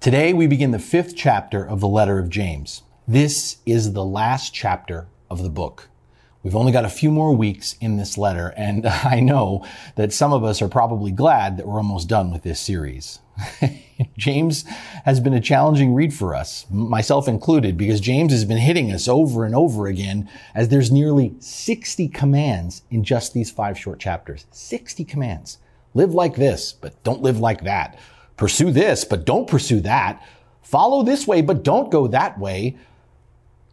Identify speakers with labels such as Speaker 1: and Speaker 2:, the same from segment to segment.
Speaker 1: Today we begin the fifth chapter of the letter of James. This is the last chapter of the book. We've only got a few more weeks in this letter, and I know that some of us are probably glad that we're almost done with this series. James has been a challenging read for us, myself included, because James has been hitting us over and over again as there's nearly 60 commands in just these five short chapters. 60 commands. Live like this, but don't live like that. Pursue this, but don't pursue that. Follow this way, but don't go that way.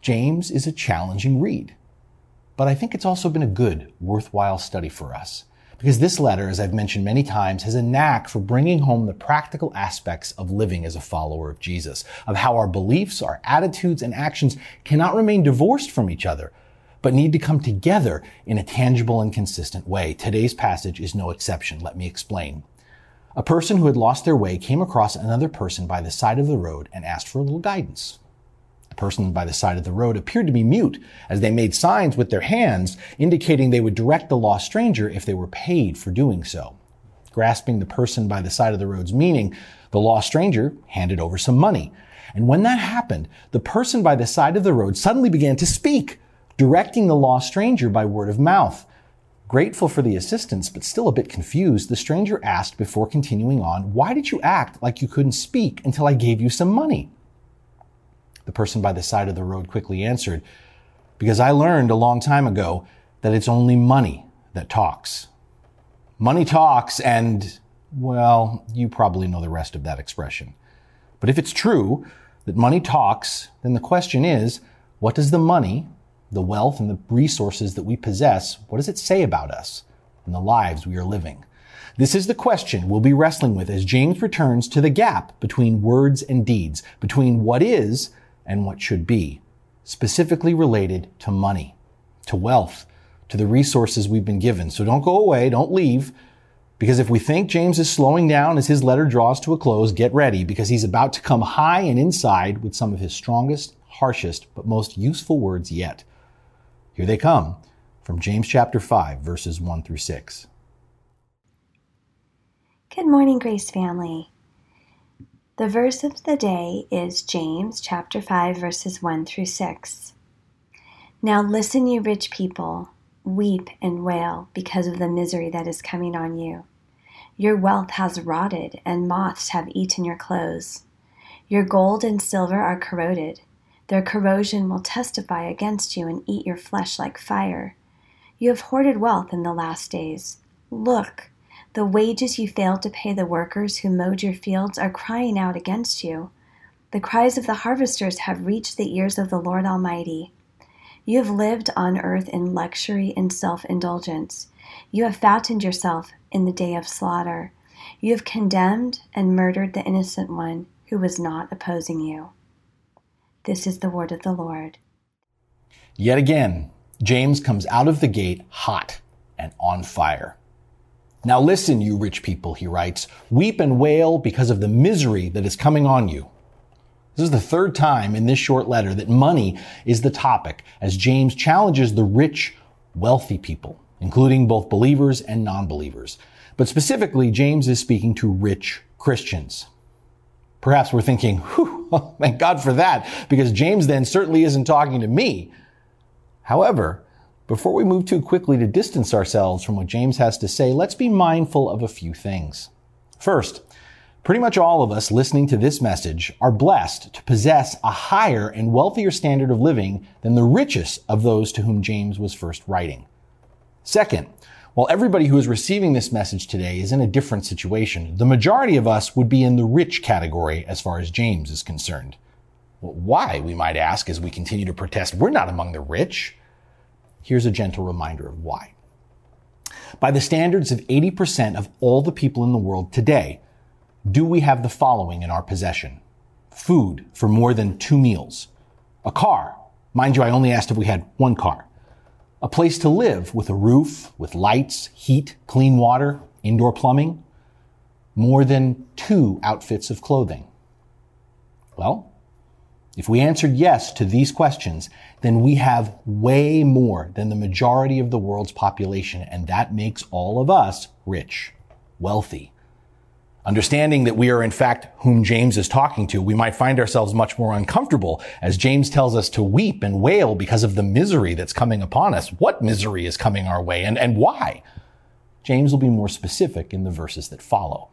Speaker 1: James is a challenging read. But I think it's also been a good, worthwhile study for us. Because this letter, as I've mentioned many times, has a knack for bringing home the practical aspects of living as a follower of Jesus, of how our beliefs, our attitudes, and actions cannot remain divorced from each other, but need to come together in a tangible and consistent way. Today's passage is no exception. Let me explain. A person who had lost their way came across another person by the side of the road and asked for a little guidance. The person by the side of the road appeared to be mute as they made signs with their hands indicating they would direct the lost stranger if they were paid for doing so. Grasping the person by the side of the road's meaning, the lost stranger handed over some money. And when that happened, the person by the side of the road suddenly began to speak, directing the lost stranger by word of mouth. Grateful for the assistance, but still a bit confused, the stranger asked before continuing on, Why did you act like you couldn't speak until I gave you some money? The person by the side of the road quickly answered, Because I learned a long time ago that it's only money that talks. Money talks, and, well, you probably know the rest of that expression. But if it's true that money talks, then the question is, what does the money the wealth and the resources that we possess, what does it say about us and the lives we are living? This is the question we'll be wrestling with as James returns to the gap between words and deeds, between what is and what should be, specifically related to money, to wealth, to the resources we've been given. So don't go away, don't leave, because if we think James is slowing down as his letter draws to a close, get ready because he's about to come high and inside with some of his strongest, harshest, but most useful words yet. Here they come from James chapter 5, verses 1 through 6.
Speaker 2: Good morning, Grace family. The verse of the day is James chapter 5, verses 1 through 6. Now listen, you rich people, weep and wail because of the misery that is coming on you. Your wealth has rotted, and moths have eaten your clothes. Your gold and silver are corroded their corrosion will testify against you and eat your flesh like fire. You have hoarded wealth in the last days. Look, the wages you failed to pay the workers who mowed your fields are crying out against you. The cries of the harvesters have reached the ears of the Lord Almighty. You have lived on earth in luxury and self indulgence. You have fattened yourself in the day of slaughter. You have condemned and murdered the innocent one who was not opposing you. This is the word of the Lord.
Speaker 1: Yet again, James comes out of the gate hot and on fire. Now listen, you rich people, he writes, weep and wail because of the misery that is coming on you. This is the third time in this short letter that money is the topic as James challenges the rich, wealthy people, including both believers and non-believers. But specifically, James is speaking to rich Christians. Perhaps we're thinking, whew, thank God for that, because James then certainly isn't talking to me. However, before we move too quickly to distance ourselves from what James has to say, let's be mindful of a few things. First, pretty much all of us listening to this message are blessed to possess a higher and wealthier standard of living than the richest of those to whom James was first writing. Second, while everybody who is receiving this message today is in a different situation, the majority of us would be in the rich category as far as James is concerned. Why, we might ask as we continue to protest, we're not among the rich. Here's a gentle reminder of why. By the standards of 80% of all the people in the world today, do we have the following in our possession? Food for more than two meals. A car. Mind you, I only asked if we had one car. A place to live with a roof, with lights, heat, clean water, indoor plumbing. More than two outfits of clothing. Well, if we answered yes to these questions, then we have way more than the majority of the world's population, and that makes all of us rich, wealthy. Understanding that we are in fact whom James is talking to, we might find ourselves much more uncomfortable as James tells us to weep and wail because of the misery that's coming upon us. What misery is coming our way and, and why? James will be more specific in the verses that follow.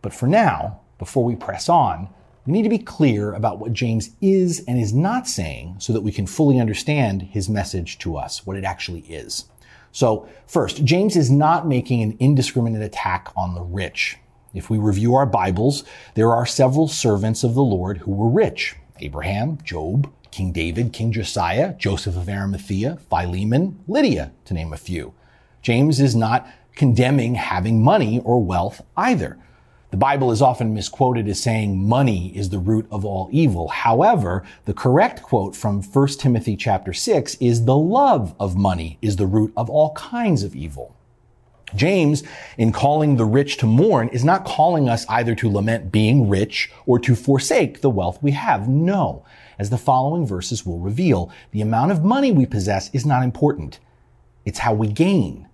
Speaker 1: But for now, before we press on, we need to be clear about what James is and is not saying so that we can fully understand his message to us, what it actually is. So first, James is not making an indiscriminate attack on the rich. If we review our Bibles, there are several servants of the Lord who were rich. Abraham, Job, King David, King Josiah, Joseph of Arimathea, Philemon, Lydia, to name a few. James is not condemning having money or wealth either. The Bible is often misquoted as saying money is the root of all evil. However, the correct quote from 1 Timothy chapter 6 is the love of money is the root of all kinds of evil. James, in calling the rich to mourn, is not calling us either to lament being rich or to forsake the wealth we have. No. As the following verses will reveal, the amount of money we possess is not important. It's how we gain,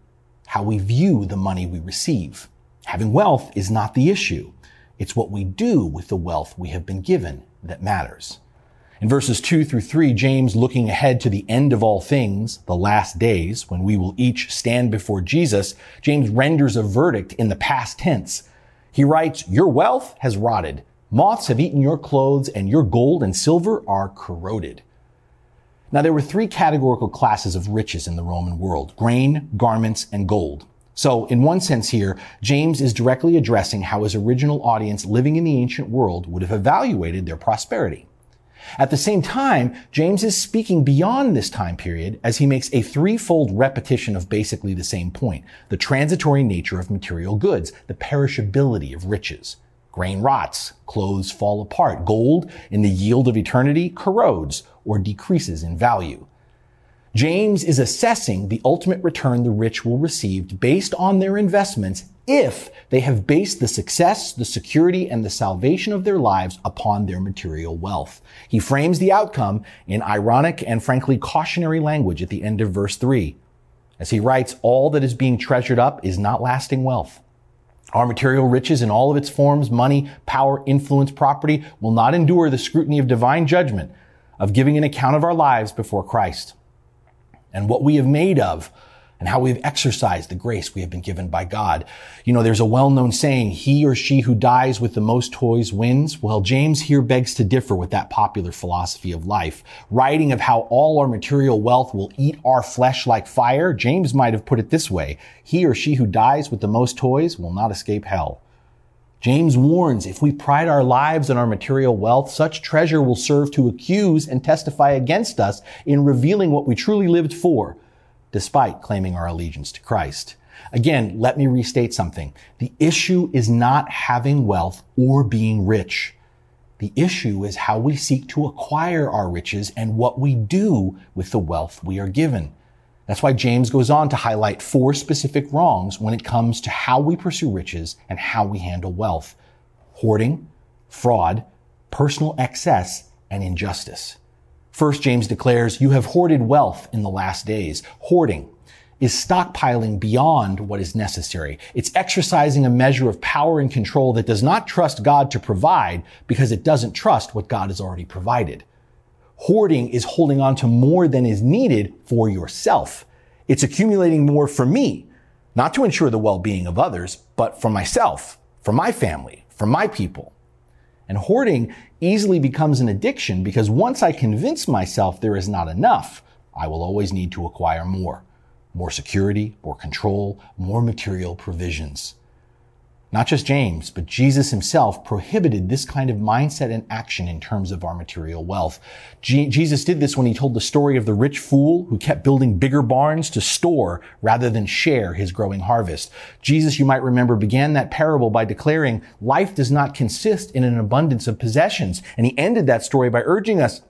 Speaker 1: how we view the money we receive. Having wealth is not the issue. It's what we do with the wealth we have been given that matters. In verses 2 through 3, James, looking ahead to the end of all things, the last days, when we will each stand before Jesus, James renders a verdict in the past tense. He writes, Your wealth has rotted. Moths have eaten your clothes, and your gold and silver are corroded. Now, there were three categorical classes of riches in the Roman world grain, garments, and gold. So, in one sense here, James is directly addressing how his original audience living in the ancient world would have evaluated their prosperity. At the same time, James is speaking beyond this time period as he makes a threefold repetition of basically the same point. The transitory nature of material goods, the perishability of riches. Grain rots, clothes fall apart, gold in the yield of eternity corrodes or decreases in value. James is assessing the ultimate return the rich will receive based on their investments if they have based the success, the security, and the salvation of their lives upon their material wealth. He frames the outcome in ironic and frankly cautionary language at the end of verse 3. As he writes, all that is being treasured up is not lasting wealth. Our material riches in all of its forms, money, power, influence, property, will not endure the scrutiny of divine judgment of giving an account of our lives before Christ and what we have made of and how we've exercised the grace we have been given by God. You know, there's a well-known saying, he or she who dies with the most toys wins. Well, James here begs to differ with that popular philosophy of life. Writing of how all our material wealth will eat our flesh like fire, James might have put it this way, he or she who dies with the most toys will not escape hell. James warns if we pride our lives on our material wealth, such treasure will serve to accuse and testify against us in revealing what we truly lived for, despite claiming our allegiance to Christ. Again, let me restate something. The issue is not having wealth or being rich. The issue is how we seek to acquire our riches and what we do with the wealth we are given. That's why James goes on to highlight four specific wrongs when it comes to how we pursue riches and how we handle wealth. Hoarding, fraud, personal excess, and injustice. First, James declares, you have hoarded wealth in the last days. Hoarding is stockpiling beyond what is necessary. It's exercising a measure of power and control that does not trust God to provide because it doesn't trust what God has already provided. Hoarding is holding on to more than is needed for yourself. It's accumulating more for me, not to ensure the well-being of others, but for myself, for my family, for my people. And hoarding easily becomes an addiction because once I convince myself there is not enough, I will always need to acquire more. More security, more control, more material provisions. Not just James, but Jesus himself prohibited this kind of mindset and action in terms of our material wealth. Jesus did this when he told the story of the rich fool who kept building bigger barns to store rather than share his growing harvest. Jesus, you might remember, began that parable by declaring life does not consist in an abundance of possessions. And he ended that story by urging us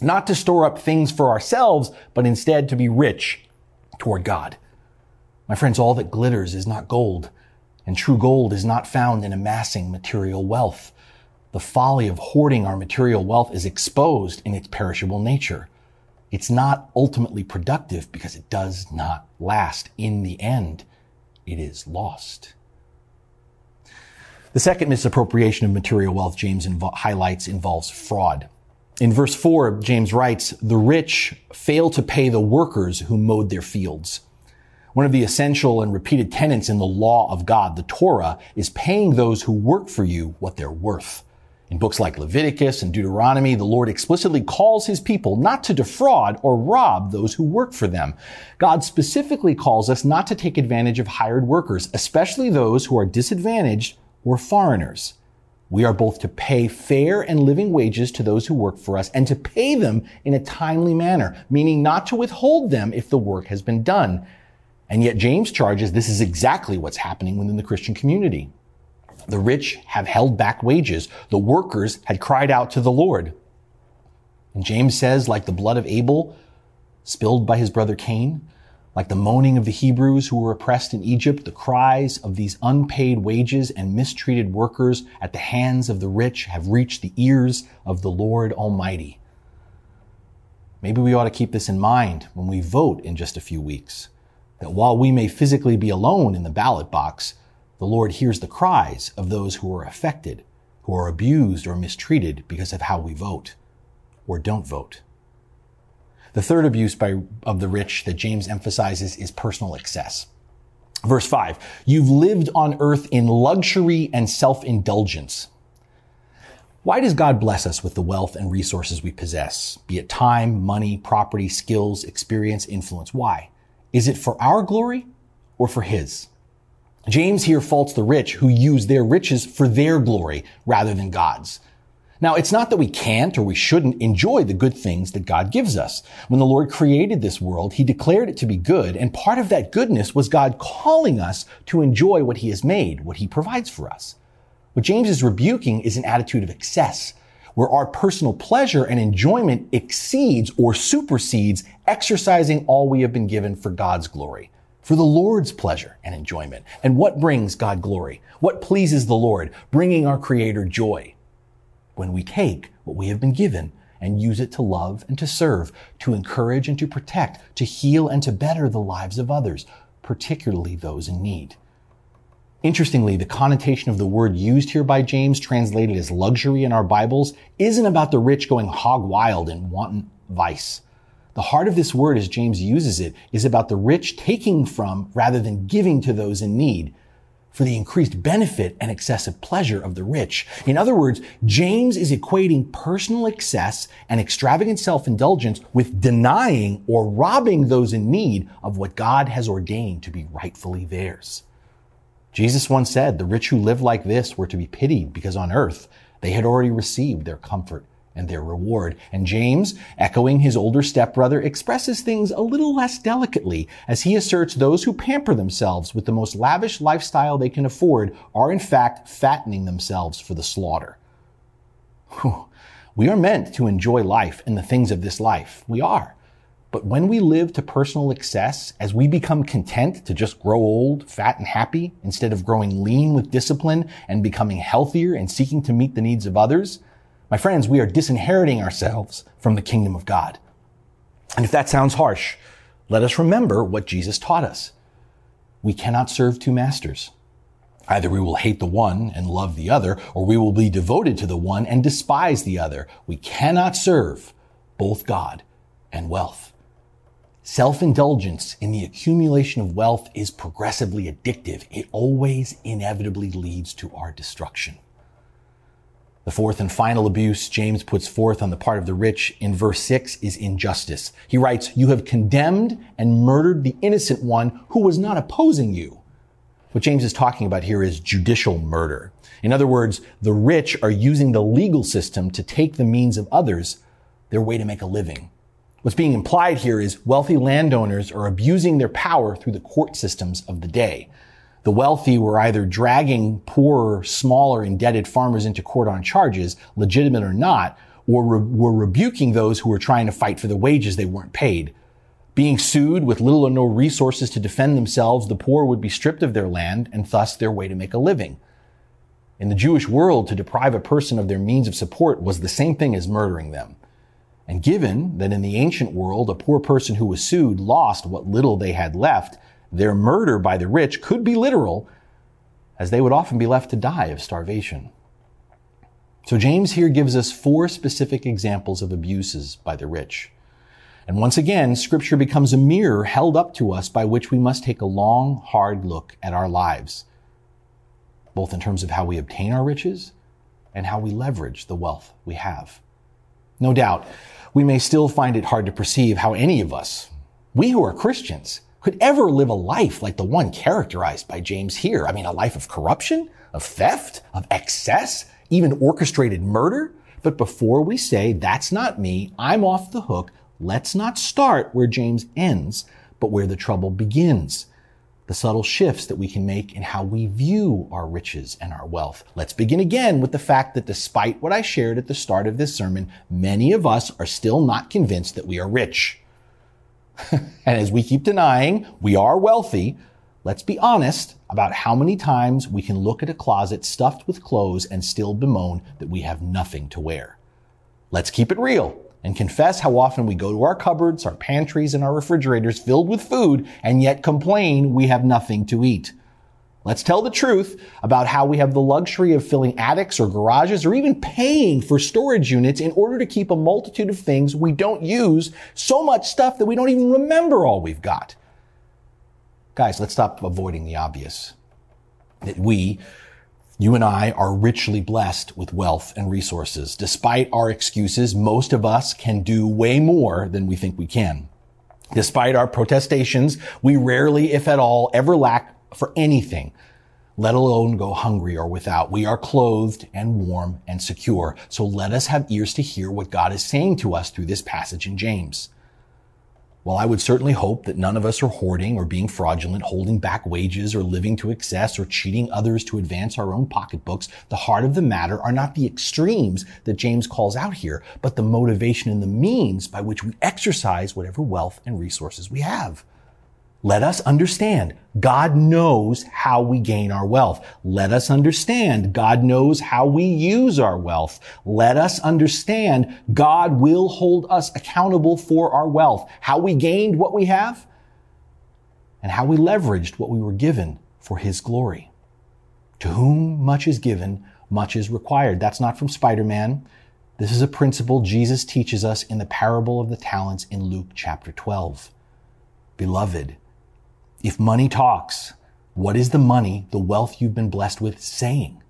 Speaker 1: not to store up things for ourselves, but instead to be rich toward God. My friends, all that glitters is not gold and true gold is not found in amassing material wealth. The folly of hoarding our material wealth is exposed in its perishable nature. It's not ultimately productive because it does not last. In the end, it is lost. The second misappropriation of material wealth James invo- highlights involves fraud. In verse 4, James writes, The rich fail to pay the workers who mowed their fields. One of the essential and repeated tenets in the law of God, the Torah, is paying those who work for you what they're worth. In books like Leviticus and Deuteronomy, the Lord explicitly calls his people not to defraud or rob those who work for them. God specifically calls us not to take advantage of hired workers, especially those who are disadvantaged or foreigners. We are both to pay fair and living wages to those who work for us and to pay them in a timely manner, meaning not to withhold them if the work has been done. And yet James charges this is exactly what's happening within the Christian community. The rich have held back wages. The workers had cried out to the Lord. And James says, like the blood of Abel spilled by his brother Cain, like the moaning of the Hebrews who were oppressed in Egypt, the cries of these unpaid wages and mistreated workers at the hands of the rich have reached the ears of the Lord Almighty. Maybe we ought to keep this in mind when we vote in just a few weeks that while we may physically be alone in the ballot box, the Lord hears the cries of those who are affected, who are abused or mistreated because of how we vote or don't vote. The third abuse by, of the rich that James emphasizes is personal excess. Verse 5 You've lived on earth in luxury and self indulgence. Why does God bless us with the wealth and resources we possess, be it time, money, property, skills, experience, influence? Why? Is it for our glory or for his? James here faults the rich who use their riches for their glory rather than God's. Now, it's not that we can't or we shouldn't enjoy the good things that God gives us. When the Lord created this world, He declared it to be good, and part of that goodness was God calling us to enjoy what He has made, what He provides for us. What James is rebuking is an attitude of excess, where our personal pleasure and enjoyment exceeds or supersedes exercising all we have been given for God's glory, for the Lord's pleasure and enjoyment. And what brings God glory? What pleases the Lord? Bringing our Creator joy. When we take what we have been given and use it to love and to serve, to encourage and to protect, to heal and to better the lives of others, particularly those in need. Interestingly, the connotation of the word used here by James, translated as luxury in our Bibles, isn't about the rich going hog wild in wanton vice. The heart of this word, as James uses it, is about the rich taking from rather than giving to those in need for the increased benefit and excessive pleasure of the rich. In other words, James is equating personal excess and extravagant self-indulgence with denying or robbing those in need of what God has ordained to be rightfully theirs. Jesus once said the rich who live like this were to be pitied because on earth they had already received their comfort and their reward. And James, echoing his older stepbrother, expresses things a little less delicately as he asserts those who pamper themselves with the most lavish lifestyle they can afford are in fact fattening themselves for the slaughter. We are meant to enjoy life and the things of this life. We are. But when we live to personal excess, as we become content to just grow old, fat, and happy, instead of growing lean with discipline and becoming healthier and seeking to meet the needs of others, my friends, we are disinheriting ourselves from the kingdom of God. And if that sounds harsh, let us remember what Jesus taught us. We cannot serve two masters. Either we will hate the one and love the other, or we will be devoted to the one and despise the other. We cannot serve both God and wealth. Self-indulgence in the accumulation of wealth is progressively addictive. It always inevitably leads to our destruction. The fourth and final abuse James puts forth on the part of the rich in verse 6 is injustice. He writes, You have condemned and murdered the innocent one who was not opposing you. What James is talking about here is judicial murder. In other words, the rich are using the legal system to take the means of others, their way to make a living. What's being implied here is wealthy landowners are abusing their power through the court systems of the day. The wealthy were either dragging poorer, smaller, indebted farmers into court on charges, legitimate or not, or re- were rebuking those who were trying to fight for the wages they weren't paid. Being sued with little or no resources to defend themselves, the poor would be stripped of their land and thus their way to make a living. In the Jewish world, to deprive a person of their means of support was the same thing as murdering them. And given that in the ancient world, a poor person who was sued lost what little they had left, their murder by the rich could be literal, as they would often be left to die of starvation. So James here gives us four specific examples of abuses by the rich. And once again, scripture becomes a mirror held up to us by which we must take a long, hard look at our lives, both in terms of how we obtain our riches and how we leverage the wealth we have. No doubt, we may still find it hard to perceive how any of us, we who are Christians, could ever live a life like the one characterized by James here. I mean, a life of corruption, of theft, of excess, even orchestrated murder. But before we say, that's not me, I'm off the hook, let's not start where James ends, but where the trouble begins. The subtle shifts that we can make in how we view our riches and our wealth. Let's begin again with the fact that despite what I shared at the start of this sermon, many of us are still not convinced that we are rich. and as we keep denying we are wealthy, let's be honest about how many times we can look at a closet stuffed with clothes and still bemoan that we have nothing to wear. Let's keep it real and confess how often we go to our cupboards, our pantries, and our refrigerators filled with food and yet complain we have nothing to eat. Let's tell the truth about how we have the luxury of filling attics or garages or even paying for storage units in order to keep a multitude of things we don't use, so much stuff that we don't even remember all we've got. Guys, let's stop avoiding the obvious. That we, you and I, are richly blessed with wealth and resources. Despite our excuses, most of us can do way more than we think we can. Despite our protestations, we rarely, if at all, ever lack for anything, let alone go hungry or without. We are clothed and warm and secure. So let us have ears to hear what God is saying to us through this passage in James. While I would certainly hope that none of us are hoarding or being fraudulent, holding back wages or living to excess or cheating others to advance our own pocketbooks, the heart of the matter are not the extremes that James calls out here, but the motivation and the means by which we exercise whatever wealth and resources we have. Let us understand God knows how we gain our wealth. Let us understand God knows how we use our wealth. Let us understand God will hold us accountable for our wealth, how we gained what we have, and how we leveraged what we were given for His glory. To whom much is given, much is required. That's not from Spider-Man. This is a principle Jesus teaches us in the parable of the talents in Luke chapter 12. Beloved, if money talks, what is the money, the wealth you've been blessed with saying?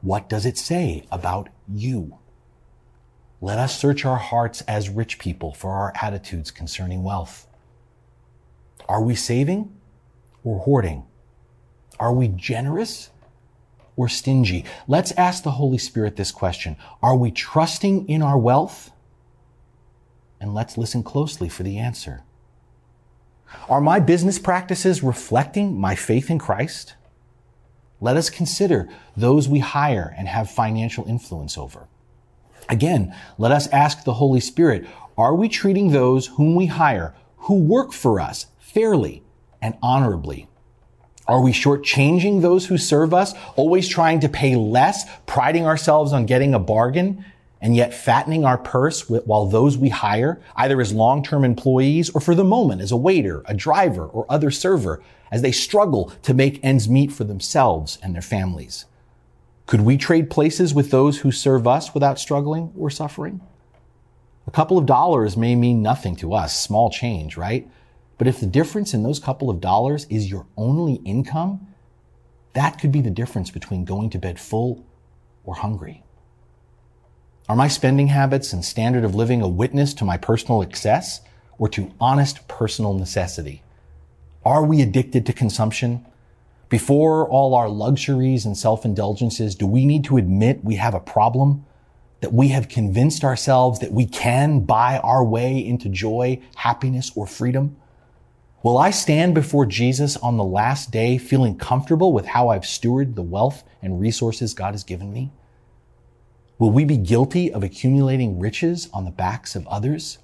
Speaker 1: What does it say about you? Let us search our hearts as rich people for our attitudes concerning wealth. Are we saving or hoarding? Are we generous or stingy? Let's ask the Holy Spirit this question. Are we trusting in our wealth? And let's listen closely for the answer. Are my business practices reflecting my faith in Christ? Let us consider those we hire and have financial influence over. Again, let us ask the Holy Spirit, are we treating those whom we hire, who work for us, fairly and honorably? Are we shortchanging those who serve us, always trying to pay less, priding ourselves on getting a bargain, and yet fattening our purse while those we hire, either as long-term employees or for the moment as a waiter, a driver, or other server, as they struggle to make ends meet for themselves and their families? Could we trade places with those who serve us without struggling or suffering? A couple of dollars may mean nothing to us, small change, right? But if the difference in those couple of dollars is your only income, that could be the difference between going to bed full or hungry. Are my spending habits and standard of living a witness to my personal excess or to honest personal necessity? Are we addicted to consumption? Before all our luxuries and self-indulgences, do we need to admit we have a problem? That we have convinced ourselves that we can buy our way into joy, happiness, or freedom? Will I stand before Jesus on the last day feeling comfortable with how I've stewarded the wealth and resources God has given me? Will we be guilty of accumulating riches on the backs of others?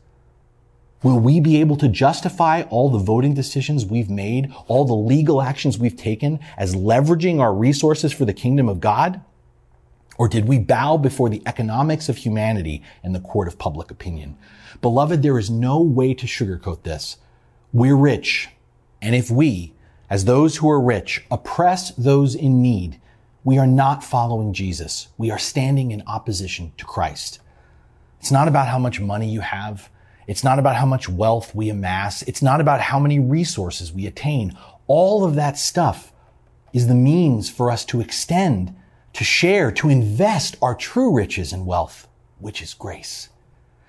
Speaker 1: Will we be able to justify all the voting decisions we've made, all the legal actions we've taken as leveraging our resources for the kingdom of God? Or did we bow before the economics of humanity and the court of public opinion? Beloved, there is no way to sugarcoat this. We're rich. And if we, as those who are rich, oppress those in need, we are not following Jesus. We are standing in opposition to Christ. It's not about how much money you have. It's not about how much wealth we amass. It's not about how many resources we attain. All of that stuff is the means for us to extend, to share, to invest our true riches and wealth, which is grace.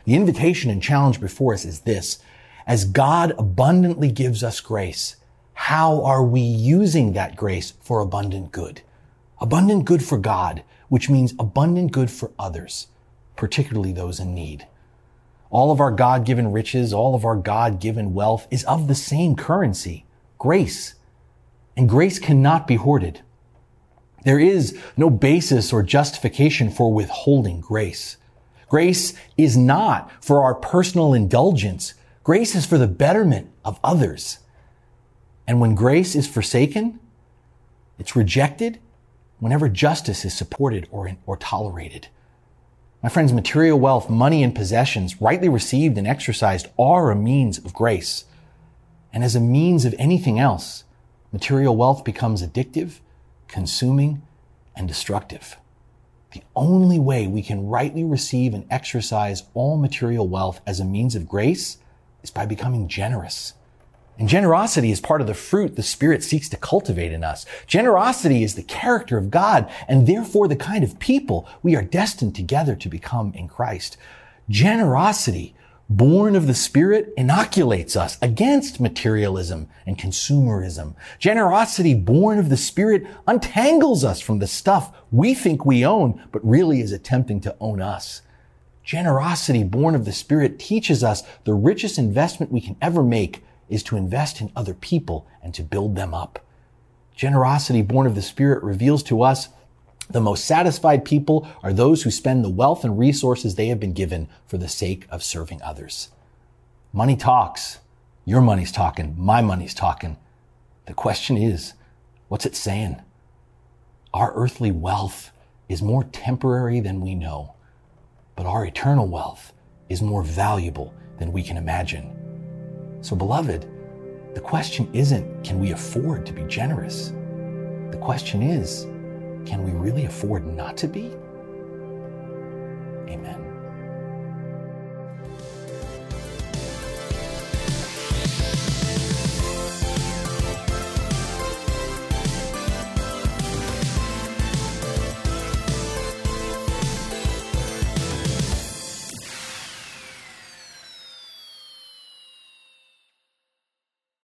Speaker 1: The invitation and challenge before us is this. As God abundantly gives us grace, how are we using that grace for abundant good? Abundant good for God, which means abundant good for others, particularly those in need. All of our God-given riches, all of our God-given wealth is of the same currency, grace. And grace cannot be hoarded. There is no basis or justification for withholding grace. Grace is not for our personal indulgence. Grace is for the betterment of others. And when grace is forsaken, it's rejected whenever justice is supported or, or tolerated. My friends, material wealth, money, and possessions, rightly received and exercised, are a means of grace. And as a means of anything else, material wealth becomes addictive, consuming, and destructive. The only way we can rightly receive and exercise all material wealth as a means of grace is by becoming generous and generosity is part of the fruit the Spirit seeks to cultivate in us. Generosity is the character of God and therefore the kind of people we are destined together to become in Christ. Generosity, born of the Spirit, inoculates us against materialism and consumerism. Generosity, born of the Spirit, untangles us from the stuff we think we own, but really is attempting to own us. Generosity, born of the Spirit, teaches us the richest investment we can ever make is to invest in other people and to build them up. Generosity born of the Spirit reveals to us the most satisfied people are those who spend the wealth and resources they have been given for the sake of serving others. Money talks. Your money's talking. My money's talking. The question is, what's it saying? Our earthly wealth is more temporary than we know, but our eternal wealth is more valuable than we can imagine. So, beloved, the question isn't can we afford to be generous? The question is can we really afford not to be? Amen.